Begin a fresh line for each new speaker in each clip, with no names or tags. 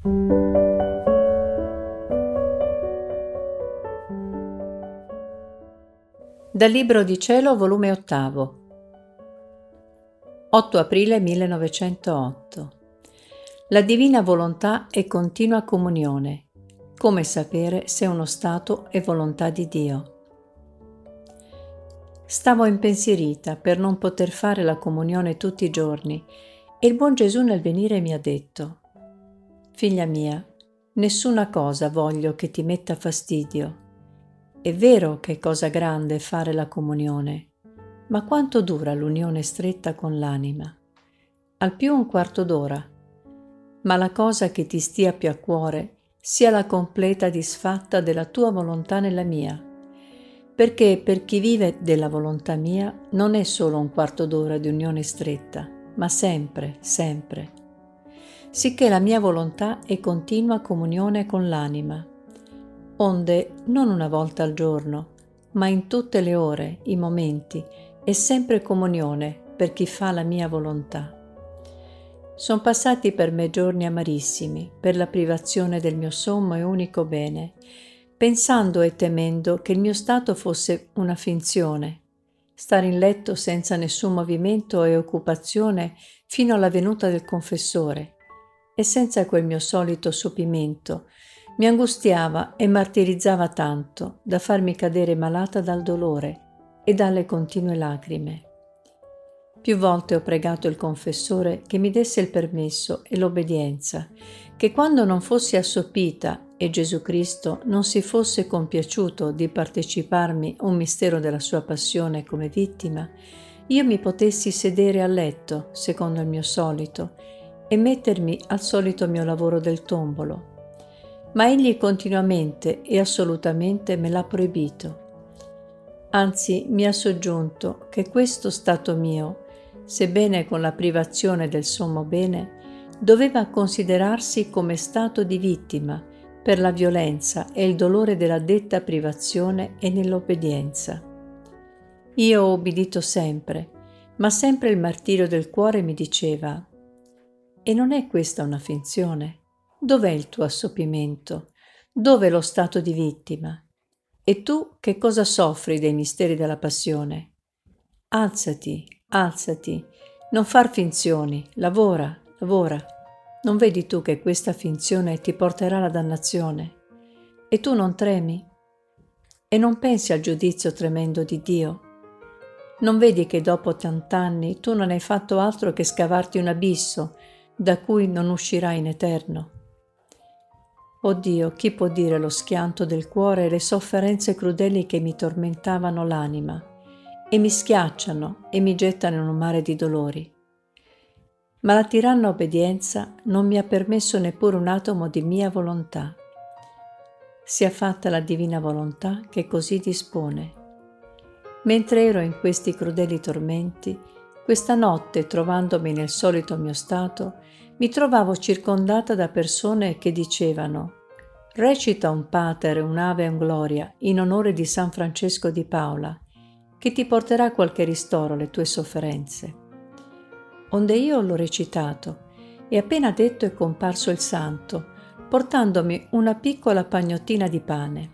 Dal Libro di Cielo, volume ottavo, 8 aprile 1908. La divina volontà è continua comunione. Come sapere se uno stato è volontà di Dio? Stavo impensierita per non poter fare la comunione tutti i giorni e il buon Gesù nel venire mi ha detto, Figlia mia, nessuna cosa voglio che ti metta fastidio. È vero che è cosa grande fare la comunione, ma quanto dura l'unione stretta con l'anima? Al più un quarto d'ora. Ma la cosa che ti stia più a cuore sia la completa disfatta della tua volontà nella mia, perché per chi vive della volontà mia non è solo un quarto d'ora di unione stretta, ma sempre, sempre. Sicché la mia volontà è continua comunione con l'anima, onde non una volta al giorno, ma in tutte le ore, i momenti, è sempre comunione per chi fa la mia volontà. Sono passati per me giorni amarissimi per la privazione del mio sommo e unico bene, pensando e temendo che il mio stato fosse una finzione, stare in letto senza nessun movimento e occupazione fino alla venuta del confessore, e senza quel mio solito sopimento, mi angustiava e martirizzava tanto da farmi cadere malata dal dolore e dalle continue lacrime. Più volte ho pregato il confessore che mi desse il permesso e l'obbedienza, che quando non fossi assopita e Gesù Cristo non si fosse compiaciuto di parteciparmi un mistero della sua passione come vittima, io mi potessi sedere a letto, secondo il mio solito, e mettermi al solito mio lavoro del tombolo. Ma egli continuamente e assolutamente me l'ha proibito. Anzi, mi ha soggiunto che questo stato mio, sebbene con la privazione del sommo bene, doveva considerarsi come stato di vittima per la violenza e il dolore della detta privazione e nell'obbedienza. Io ho obbedito sempre, ma sempre il martirio del cuore mi diceva E non è questa una finzione? Dov'è il tuo assopimento? Dov'è lo stato di vittima? E tu che cosa soffri dei misteri della passione? Alzati, alzati, non far finzioni, lavora, lavora. Non vedi tu che questa finzione ti porterà alla dannazione? E tu non tremi? E non pensi al giudizio tremendo di Dio? Non vedi che dopo tant'anni tu non hai fatto altro che scavarti un abisso da cui non uscirai in eterno? Oh Dio, chi può dire lo schianto del cuore e le sofferenze crudeli che mi tormentavano l'anima e mi schiacciano e mi gettano in un mare di dolori? ma la tiranna obbedienza non mi ha permesso neppure un atomo di mia volontà. Sia fatta la divina volontà che così dispone. Mentre ero in questi crudeli tormenti, questa notte, trovandomi nel solito mio stato, mi trovavo circondata da persone che dicevano Recita un pater, un'ave e un gloria in onore di San Francesco di Paola, che ti porterà qualche ristoro alle tue sofferenze onde io l'ho recitato e appena detto è comparso il santo, portandomi una piccola pagnottina di pane.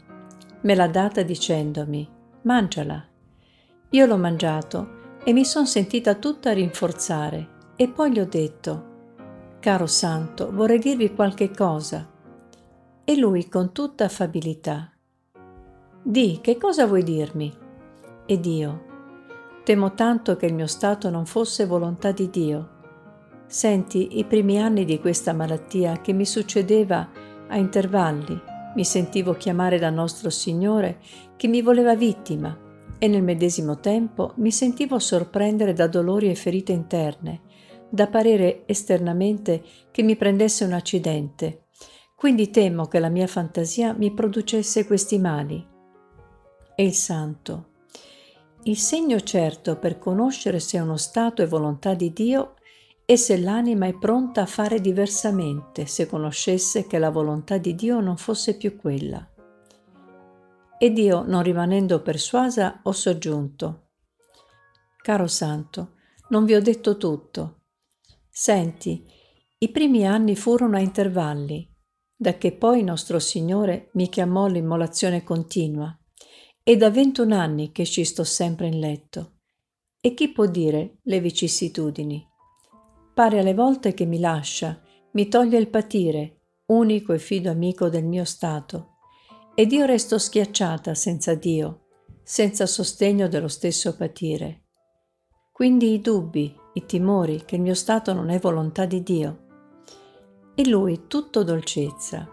Me l'ha data dicendomi, mangiala. Io l'ho mangiato e mi son sentita tutta rinforzare e poi gli ho detto, caro santo, vorrei dirvi qualche cosa. E lui con tutta affabilità, di che cosa vuoi dirmi? Ed io, Temo tanto che il mio stato non fosse volontà di Dio. Senti, i primi anni di questa malattia che mi succedeva a intervalli, mi sentivo chiamare da nostro Signore che mi voleva vittima e nel medesimo tempo mi sentivo sorprendere da dolori e ferite interne, da parere esternamente che mi prendesse un accidente. Quindi temo che la mia fantasia mi producesse questi mali. E il santo, il segno certo per conoscere se uno stato è volontà di Dio è se l'anima è pronta a fare diversamente se conoscesse che la volontà di Dio non fosse più quella. Ed io, non rimanendo persuasa, ho soggiunto. Caro Santo, non vi ho detto tutto. Senti, i primi anni furono a intervalli da che poi nostro Signore mi chiamò l'immolazione continua. È da 21 anni che ci sto sempre in letto. E chi può dire le vicissitudini? Pare alle volte che mi lascia, mi toglie il patire, unico e fido amico del mio stato, ed io resto schiacciata senza Dio, senza sostegno dello stesso patire. Quindi i dubbi, i timori che il mio stato non è volontà di Dio. E lui tutto dolcezza.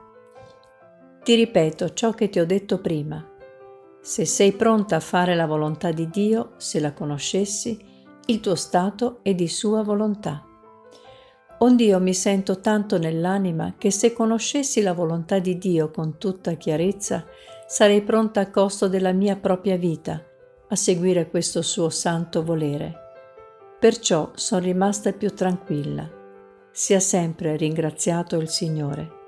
Ti ripeto ciò che ti ho detto prima. Se sei pronta a fare la volontà di Dio, se la conoscessi, il tuo stato è di sua volontà. Ond'io mi sento tanto nell'anima che se conoscessi la volontà di Dio con tutta chiarezza, sarei pronta a costo della mia propria vita a seguire questo suo santo volere. Perciò sono rimasta più tranquilla. Sia sempre ringraziato il Signore.